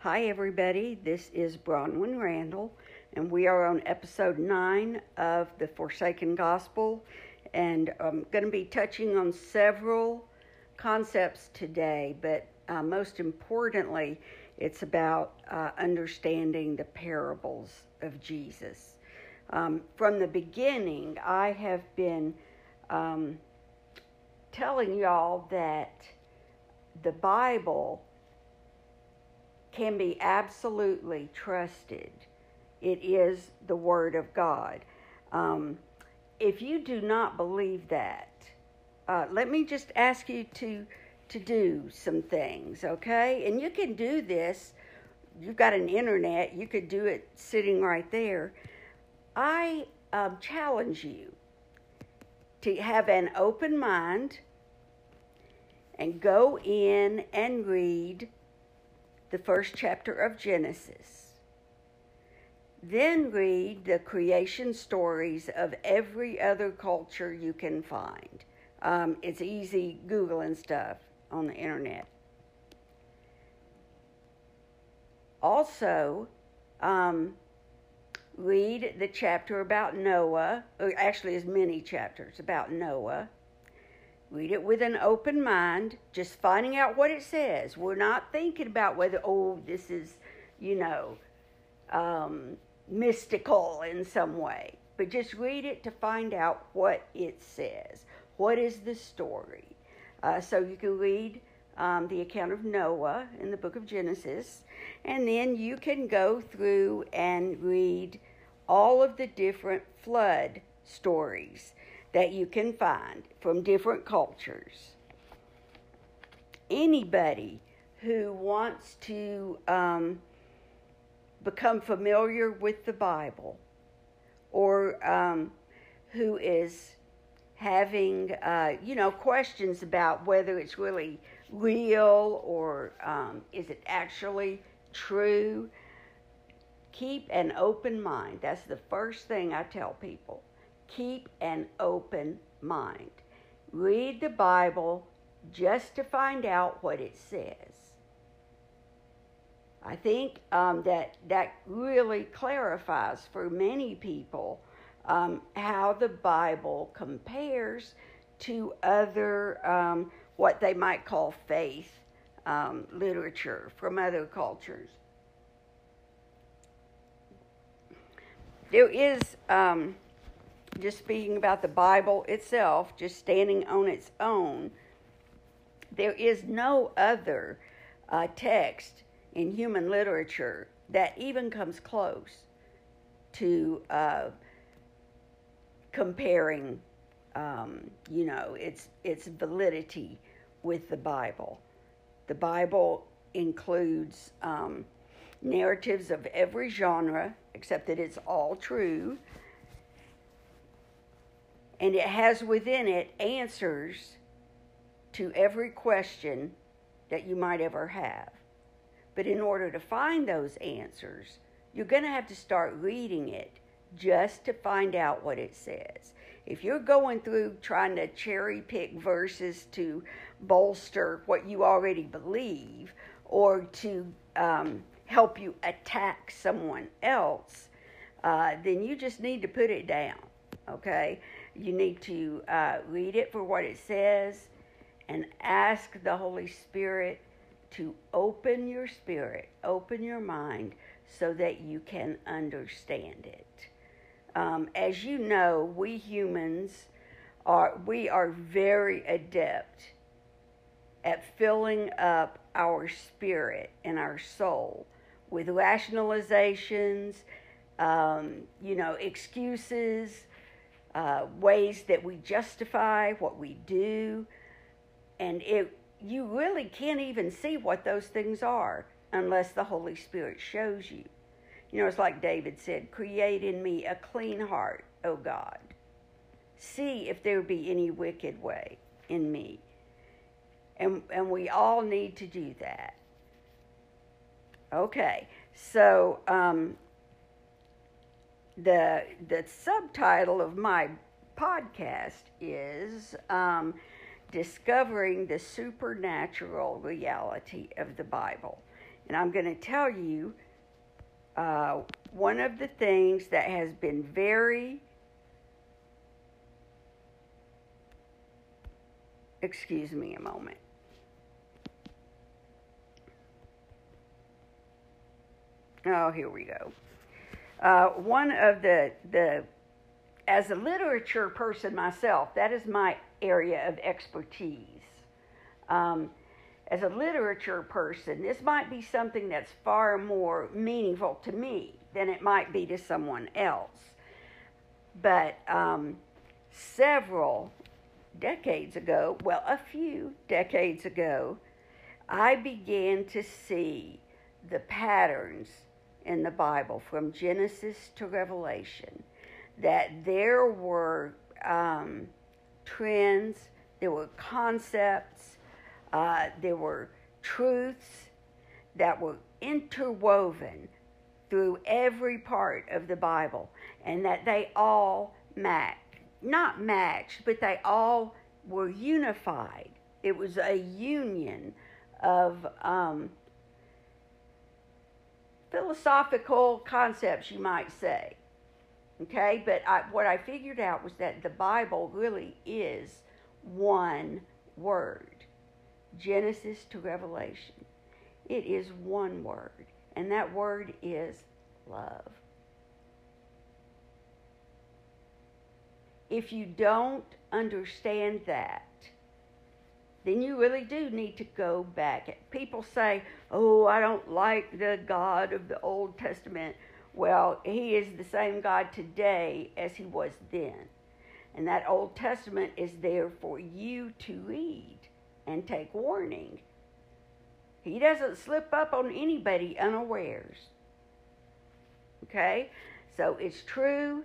Hi, everybody. This is Bronwyn Randall, and we are on episode nine of the Forsaken Gospel. And I'm going to be touching on several concepts today, but uh, most importantly, it's about uh, understanding the parables of Jesus. Um, from the beginning, I have been um, telling y'all that the Bible can be absolutely trusted. It is the Word of God. Um, if you do not believe that, uh, let me just ask you to to do some things, okay? And you can do this. You've got an internet. You could do it sitting right there. I um, challenge you to have an open mind and go in and read the first chapter of Genesis. Then read the creation stories of every other culture you can find. Um, it's easy Googling stuff on the internet. Also, um, read the chapter about Noah, or actually, as many chapters about Noah. Read it with an open mind, just finding out what it says. We're not thinking about whether, oh, this is, you know, um, mystical in some way. But just read it to find out what it says. What is the story? Uh, so you can read um, the account of Noah in the book of Genesis, and then you can go through and read all of the different flood stories that you can find from different cultures. Anybody who wants to um, become familiar with the Bible or um, who is having, uh, you know, questions about whether it's really real or um, is it actually true, keep an open mind. That's the first thing I tell people. Keep an open mind. Read the Bible just to find out what it says. I think um, that that really clarifies for many people um, how the Bible compares to other, um, what they might call faith um, literature from other cultures. There is, um, just speaking about the Bible itself, just standing on its own, there is no other uh, text in human literature that even comes close to uh, comparing, um, you know, its its validity with the Bible. The Bible includes um, narratives of every genre, except that it's all true. And it has within it answers to every question that you might ever have. But in order to find those answers, you're going to have to start reading it just to find out what it says. If you're going through trying to cherry pick verses to bolster what you already believe or to um, help you attack someone else, uh, then you just need to put it down. Okay? You need to uh, read it for what it says and ask the Holy Spirit to open your spirit, open your mind, so that you can understand it. Um, as you know, we humans are we are very adept at filling up our spirit and our soul with rationalizations, um, you know, excuses, uh, ways that we justify what we do, and it you really can't even see what those things are unless the Holy Spirit shows you. You know, it's like David said, Create in me a clean heart, O God. See if there be any wicked way in me. And, and we all need to do that. Okay, so um, the, the subtitle of my podcast is um, Discovering the Supernatural Reality of the Bible. And I'm going to tell you uh, one of the things that has been very, excuse me a moment. Oh, here we go. Uh, one of the the as a literature person myself, that is my area of expertise. Um, as a literature person, this might be something that's far more meaningful to me than it might be to someone else. But um, several decades ago, well, a few decades ago, I began to see the patterns in the Bible from Genesis to Revelation that there were um, trends, there were concepts, uh, there were truths that were interwoven through every part of the Bible, and that they all matched. Not matched, but they all were unified. It was a union of um, philosophical concepts, you might say. Okay, but I, what I figured out was that the Bible really is one word Genesis to Revelation. It is one word, and that word is love. If you don't understand that, then you really do need to go back. People say, Oh, I don't like the God of the Old Testament. Well, He is the same God today as He was then. And that Old Testament is there for you to read and take warning. He doesn't slip up on anybody unawares. Okay? So it's true.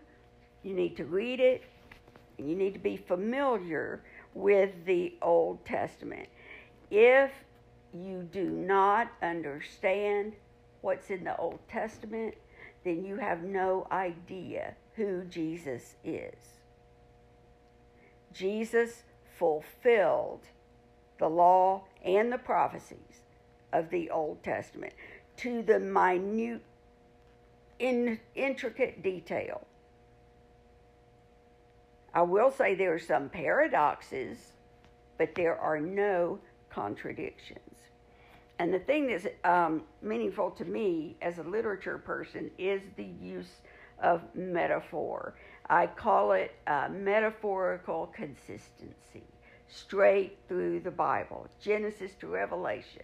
You need to read it. And you need to be familiar with the Old Testament. If you do not understand what's in the Old Testament, then you have no idea who Jesus is. Jesus fulfilled the law and the prophecies of the Old Testament to the minute, in, intricate detail. I will say there are some paradoxes, but there are no contradictions. And the thing that's um, meaningful to me as a literature person is the use of metaphor. I call it uh, metaphorical consistency, straight through the Bible, Genesis to Revelation.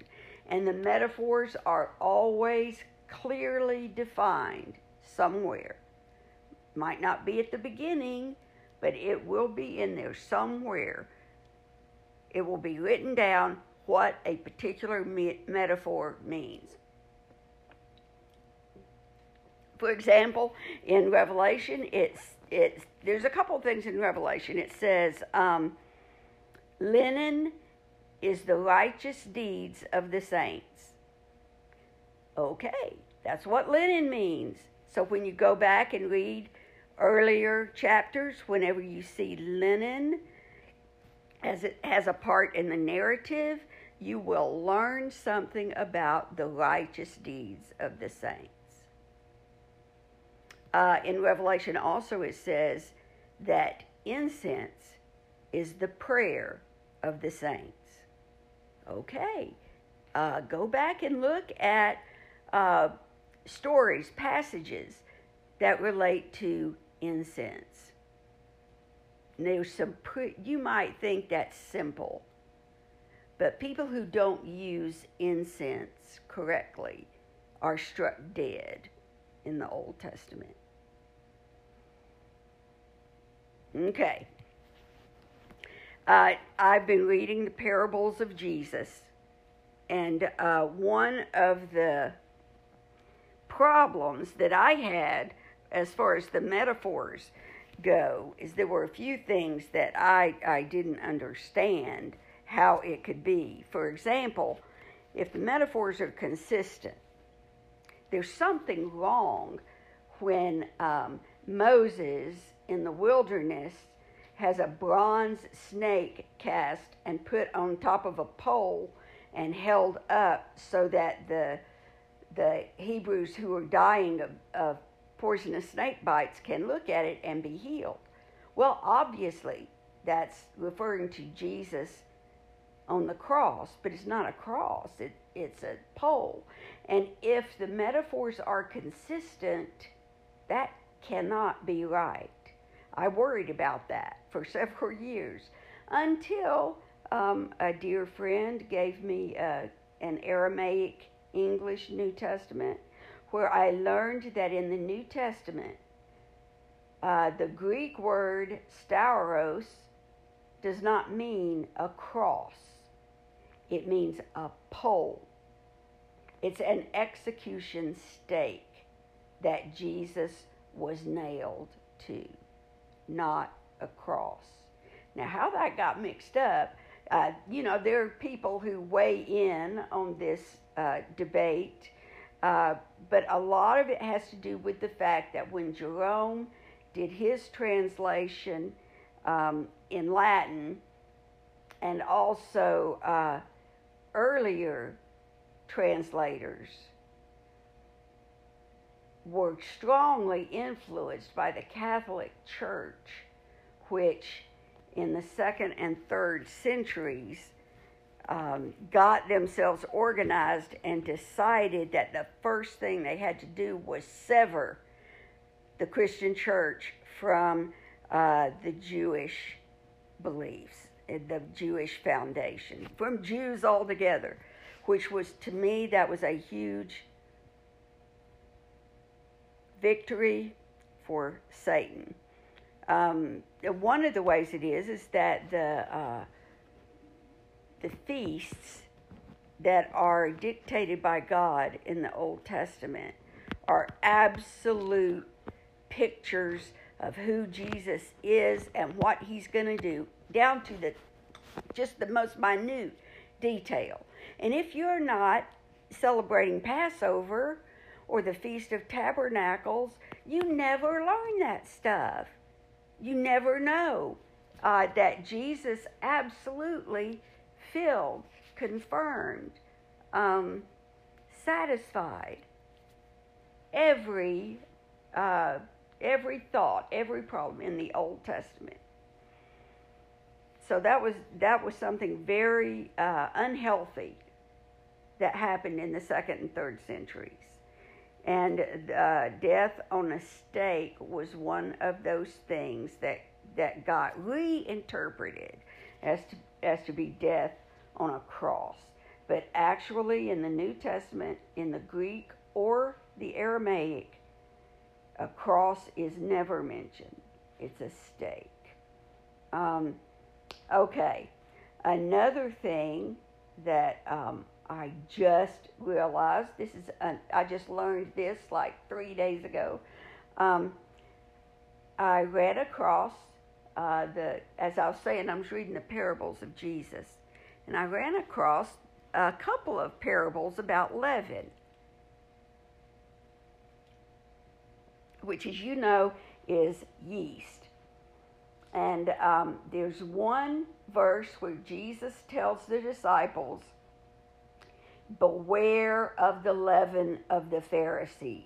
And the metaphors are always clearly defined somewhere. Might not be at the beginning, but it will be in there somewhere. It will be written down what a particular me- metaphor means. For example, in Revelation, it's it's there's a couple things in Revelation. It says, um, "Linen is the righteous deeds of the saints." Okay, that's what linen means. So when you go back and read earlier chapters, whenever you see linen, as it has a part in the narrative, you will learn something about the righteous deeds of the saints. Uh, in Revelation, also, it says that incense is the prayer of the saints. Okay, uh, go back and look at uh, stories, passages that relate to incense. Now, some you might think that's simple, but people who don't use incense correctly are struck dead in the Old Testament. Okay. Uh, I've been reading the parables of Jesus, and uh, one of the problems that I had as far as the metaphors go is there were a few things that I, I didn't understand how it could be. For example, if the metaphors are consistent, there's something wrong when um, Moses in the wilderness has a bronze snake cast and put on top of a pole and held up so that the the Hebrews who are dying of, of poisonous snake bites can look at it and be healed. Well, obviously, that's referring to Jesus on the cross, but it's not a cross, it, it's a pole. And if the metaphors are consistent, that cannot be right. I worried about that for several years until um, a dear friend gave me uh, an Aramaic English New Testament where I learned that in the New Testament, uh, the Greek word stauros does not mean a cross, it means a pole. It's an execution stake that Jesus was nailed to, not a cross. Now, how that got mixed up, uh, you know, there are people who weigh in on this uh, debate, uh, but a lot of it has to do with the fact that when Jerome did his translation um, in Latin, and also uh, earlier translators were strongly influenced by the Catholic Church, which in the second and third centuries um, got themselves organized and decided that the first thing they had to do was sever the Christian church from uh, the Jewish beliefs, uh, the Jewish foundation, from Jews altogether, which was, to me, that was a huge victory for Satan. Um, one of the ways it is is that the uh, the feasts that are dictated by God in the Old Testament are absolute pictures of who Jesus is and what he's going to do down to the just the most minute detail. And if you're not celebrating Passover or the Feast of Tabernacles, you never learn that stuff you never know uh, that Jesus absolutely filled, confirmed, um, satisfied every uh, every thought, every problem in the Old Testament. So that was that was something very uh, unhealthy that happened in the second and third centuries. And uh, death on a stake was one of those things that, that got reinterpreted as to, as to be death on a cross. But actually, in the New Testament, in the Greek or the Aramaic, a cross is never mentioned. It's a stake. Um, okay, another thing that um, I just realized this is, an, I just learned this like three days ago. Um, I read across uh, the, as I was saying, I was reading the parables of Jesus, and I ran across a couple of parables about leaven, which, as you know, is yeast. And um, there's one verse where Jesus tells the disciples Beware of the leaven of the Pharisees.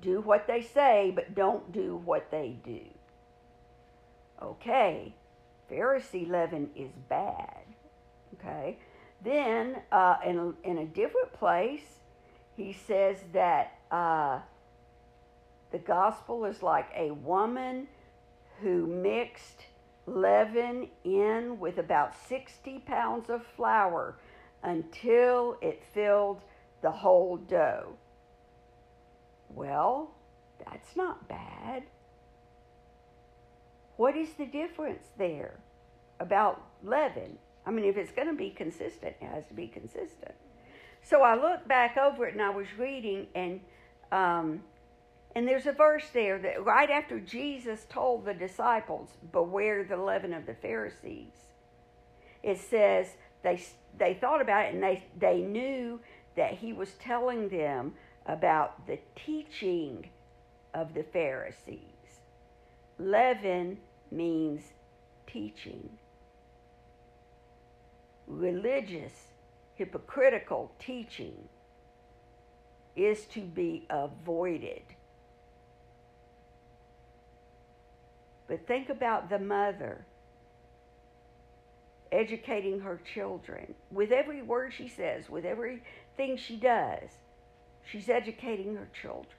Do what they say, but don't do what they do. Okay, Pharisee leaven is bad. Okay, then uh, in, a, in a different place, he says that uh, the gospel is like a woman who mixed leaven in with about 60 pounds of flour until it filled the whole dough. Well, that's not bad. What is the difference there about leaven? I mean, if it's going to be consistent, it has to be consistent. So I looked back over it and I was reading, and um, and there's a verse there that right after Jesus told the disciples, "Beware the leaven of the Pharisees," it says they they thought about it and they, they knew that he was telling them about the teaching of the Pharisees. Leaven means teaching. Religious, hypocritical teaching is to be avoided. But think about the mother educating her children with every word she says, with everything she does. She's educating her children,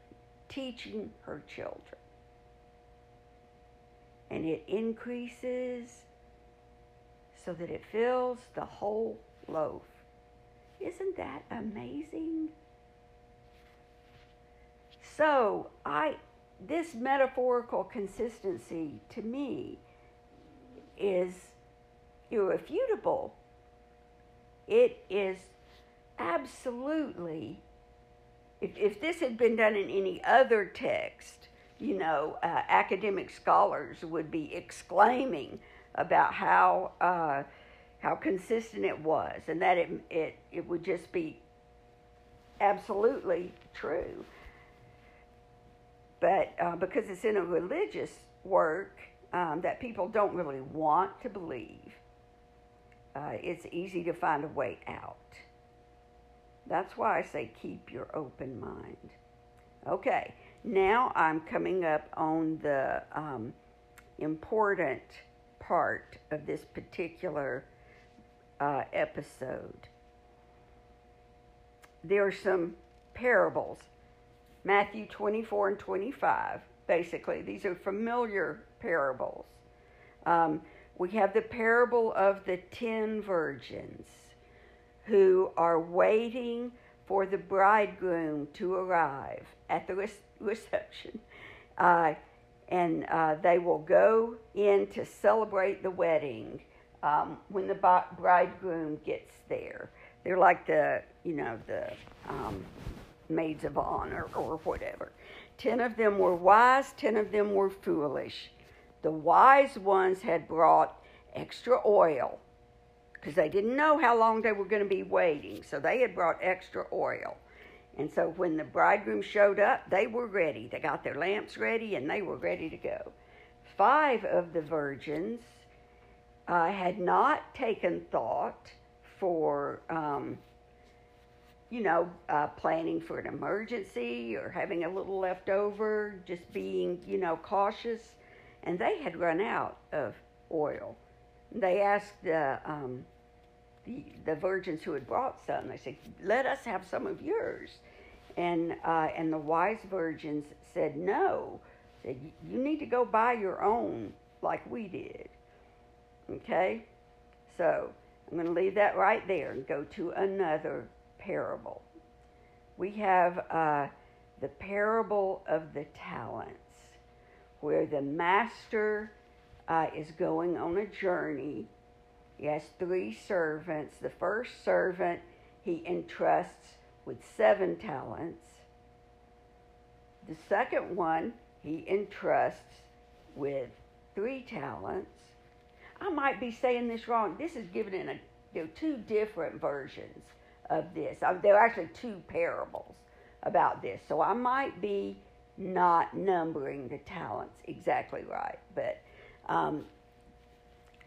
teaching her children. And it increases so that it fills the whole loaf. Isn't that amazing? So, I this metaphorical consistency to me is irrefutable. It is absolutely, if, if this had been done in any other text, you know, uh, academic scholars would be exclaiming about how uh, how consistent it was, and that it it it would just be absolutely true but uh, because it's in a religious work um, that people don't really want to believe, uh, it's easy to find a way out. That's why I say keep your open mind. Okay, now I'm coming up on the um, important part of this particular uh, episode. There are some parables Matthew 24 and 25, basically. These are familiar parables. Um, we have the parable of the ten virgins who are waiting for the bridegroom to arrive at the reception. Uh, and uh, they will go in to celebrate the wedding um, when the bridegroom gets there. They're like the, you know, the um, maids of honor or whatever. Ten of them were wise, ten of them were foolish. The wise ones had brought extra oil because they didn't know how long they were going to be waiting, so they had brought extra oil. And so when the bridegroom showed up, they were ready. They got their lamps ready and they were ready to go. Five of the virgins uh, had not taken thought for um, you know, uh, planning for an emergency or having a little left over, just being, you know, cautious. And they had run out of oil. They asked uh, um, the, the virgins who had brought some, they said, let us have some of yours. And, uh, and the wise virgins said, no. Said, you need to go buy your own like we did. Okay? So I'm going to leave that right there and go to another parable. We have uh, the parable of the talents, where the master uh, is going on a journey. He has three servants. The first servant he entrusts with seven talents. The second one he entrusts with three talents. I might be saying this wrong. This is given in a, there are two different versions of this. Uh, there are actually two parables about this. So I might be not numbering the talents exactly right. But um,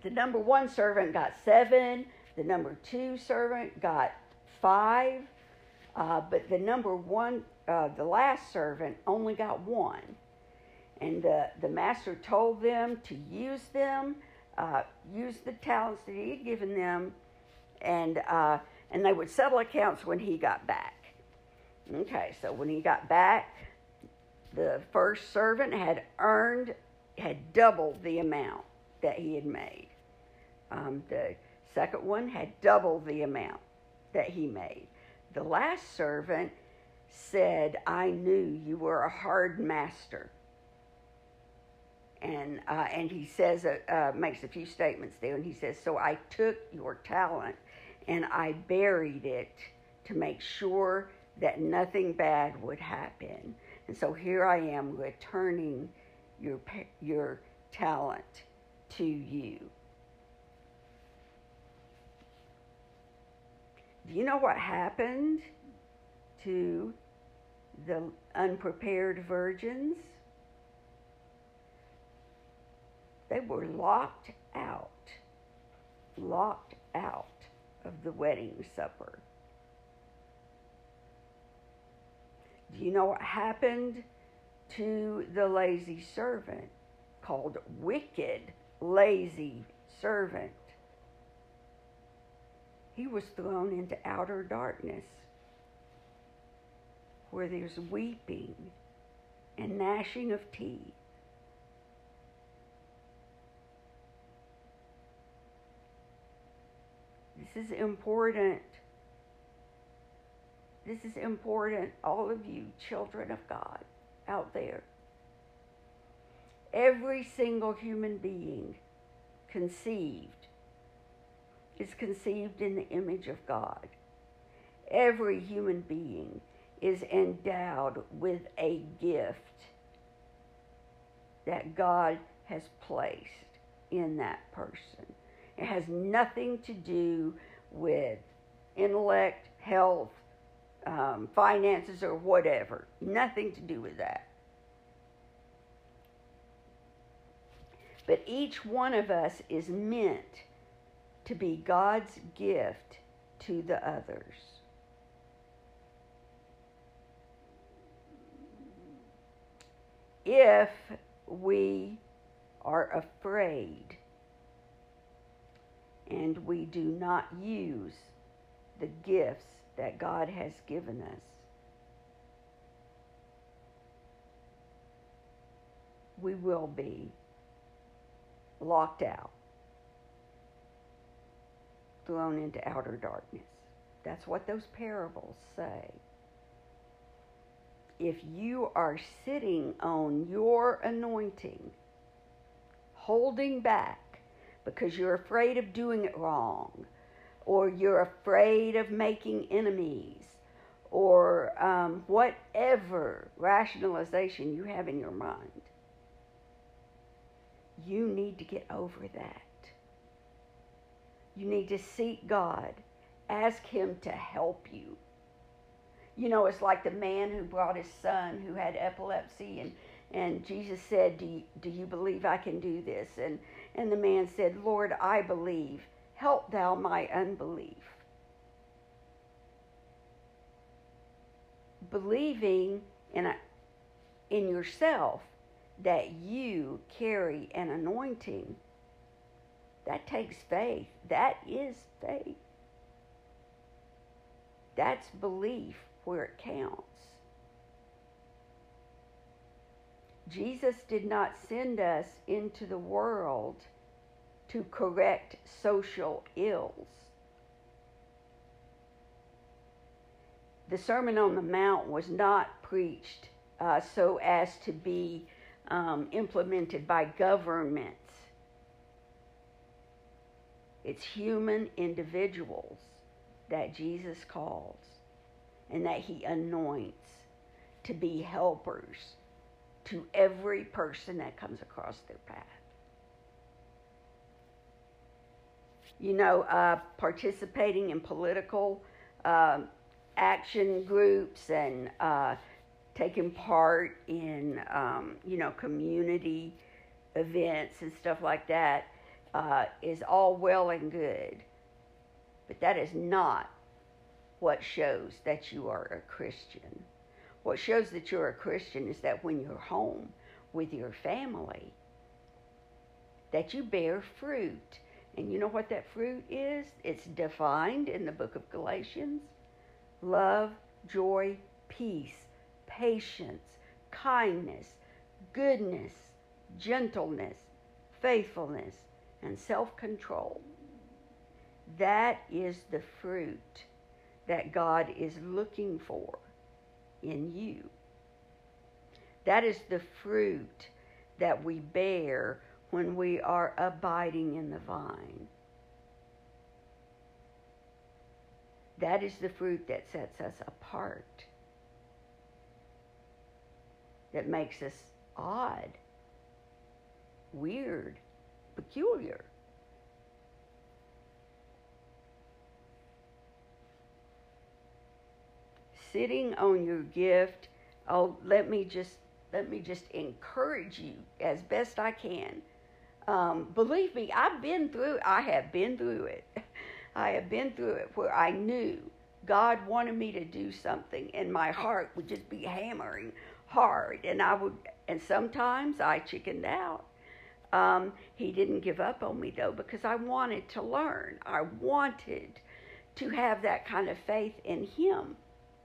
the number one servant got seven, the number two servant got five, uh, but the number one, uh, the last servant, only got one. And the, the master told them to use them, uh, use the talents that he had given them, and uh, and they would settle accounts when he got back. Okay, so when he got back, the first servant had earned, had doubled the amount that he had made. Um, the second one had doubled the amount that he made. The last servant said, I knew you were a hard master. And, uh, and he says, uh, uh, makes a few statements there, and he says, So I took your talent and I buried it to make sure that nothing bad would happen. And so here I am returning your, your talent to you. you know what happened to the unprepared virgins? They were locked out, locked out of the wedding supper. Do you know what happened to the lazy servant called wicked, lazy servant? He was thrown into outer darkness where there's weeping and gnashing of teeth. This is important. This is important, all of you children of God out there. Every single human being conceived is conceived in the image of God. Every human being is endowed with a gift that God has placed in that person. It has nothing to do with intellect, health, um, finances, or whatever. Nothing to do with that. But each one of us is meant to be God's gift to the others. If we are afraid and we do not use the gifts that God has given us. We will be locked out, thrown into outer darkness. That's what those parables say. If you are sitting on your anointing, holding back, because you're afraid of doing it wrong, or you're afraid of making enemies, or um, whatever rationalization you have in your mind. You need to get over that. You need to seek God. Ask Him to help you. You know, it's like the man who brought his son who had epilepsy, and, and Jesus said, do you, do you believe I can do this? And and the man said, Lord, I believe. Help thou my unbelief. Believing in, a, in yourself that you carry an anointing, that takes faith. That is faith. That's belief where it counts. Jesus did not send us into the world to correct social ills. The Sermon on the Mount was not preached uh, so as to be um, implemented by governments. It's human individuals that Jesus calls and that he anoints to be helpers to every person that comes across their path. You know, uh, participating in political uh, action groups and uh, taking part in, um, you know, community events and stuff like that uh, is all well and good. But that is not what shows that you are a Christian. What shows that you're a Christian is that when you're home with your family, that you bear fruit. And you know what that fruit is? It's defined in the book of Galatians love, joy, peace, patience, kindness, goodness, gentleness, faithfulness, and self control. That is the fruit that God is looking for in you. That is the fruit that we bear when we are abiding in the vine. That is the fruit that sets us apart, that makes us odd, weird, peculiar. sitting on your gift, oh, let me just let me just encourage you as best I can. Um, believe me, I've been through. I have been through it. I have been through it where I knew God wanted me to do something, and my heart would just be hammering hard, and I would, and sometimes I chickened out. Um, he didn't give up on me though because I wanted to learn. I wanted to have that kind of faith in him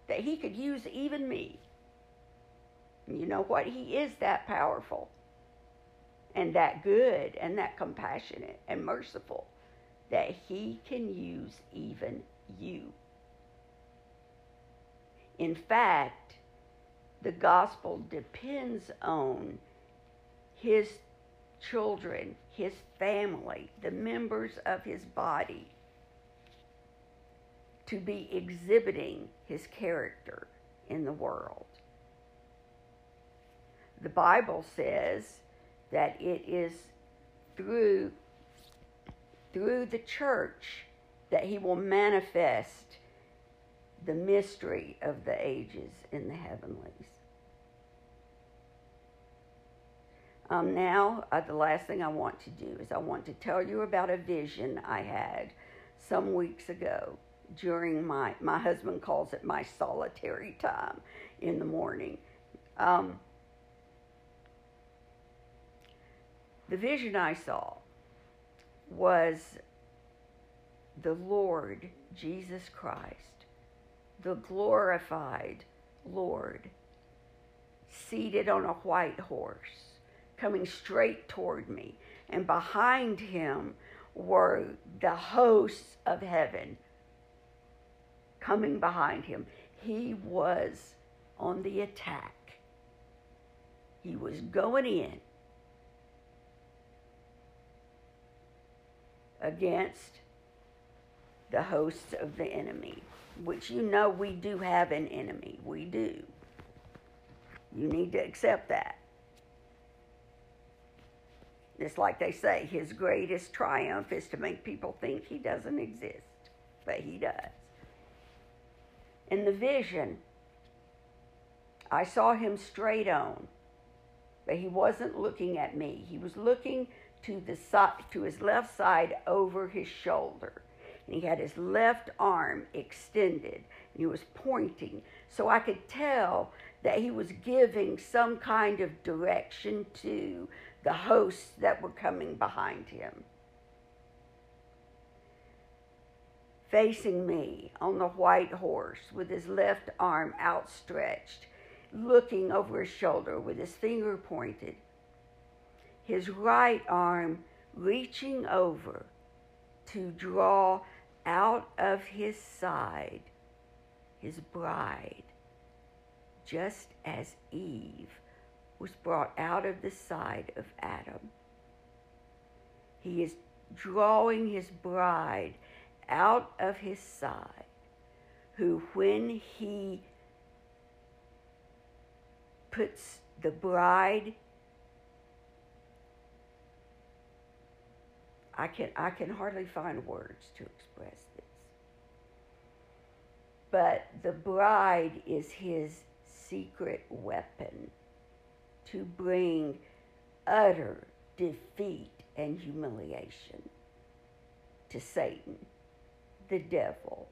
that he could use even me. You know what? He is that powerful and that good and that compassionate and merciful that he can use even you. In fact, the gospel depends on his children, his family, the members of his body to be exhibiting his character in the world. The Bible says that it is through through the church that he will manifest the mystery of the ages in the heavenlies. Um, now, uh, the last thing I want to do is I want to tell you about a vision I had some weeks ago during my, my husband calls it my solitary time in the morning. Um, the vision I saw was the Lord Jesus Christ, the glorified Lord, seated on a white horse, coming straight toward me. And behind him were the hosts of heaven coming behind him. He was on the attack. He was going in against the hosts of the enemy, which you know we do have an enemy. We do. You need to accept that. It's like they say, his greatest triumph is to make people think he doesn't exist, but he does in the vision, I saw him straight on, but he wasn't looking at me. He was looking to the side, to his left side over his shoulder. And he had his left arm extended and he was pointing. So I could tell that he was giving some kind of direction to the hosts that were coming behind him. facing me on the white horse with his left arm outstretched, looking over his shoulder with his finger pointed, his right arm reaching over to draw out of his side his bride, just as Eve was brought out of the side of Adam. He is drawing his bride out of his side, who, when he puts the bride, I can, I can hardly find words to express this. But the bride is his secret weapon to bring utter defeat and humiliation to Satan the devil,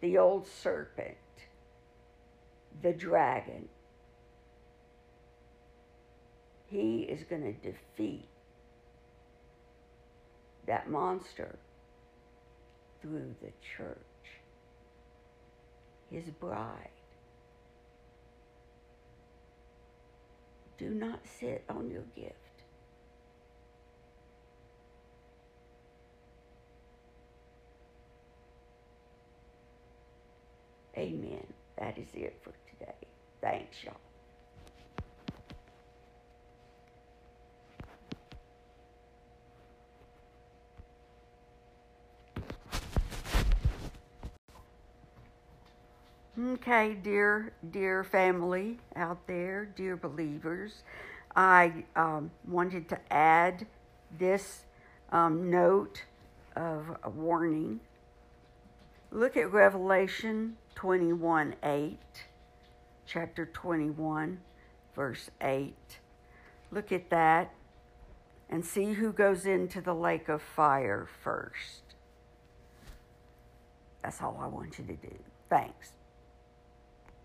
the old serpent, the dragon. He is going to defeat that monster through the church, his bride. Do not sit on your gift. Amen. That is it for today. Thanks, y'all. Okay, dear, dear family out there, dear believers, I um, wanted to add this um, note of a warning. Look at Revelation 21 8, chapter 21, verse 8. Look at that and see who goes into the lake of fire first. That's all I want you to do. Thanks.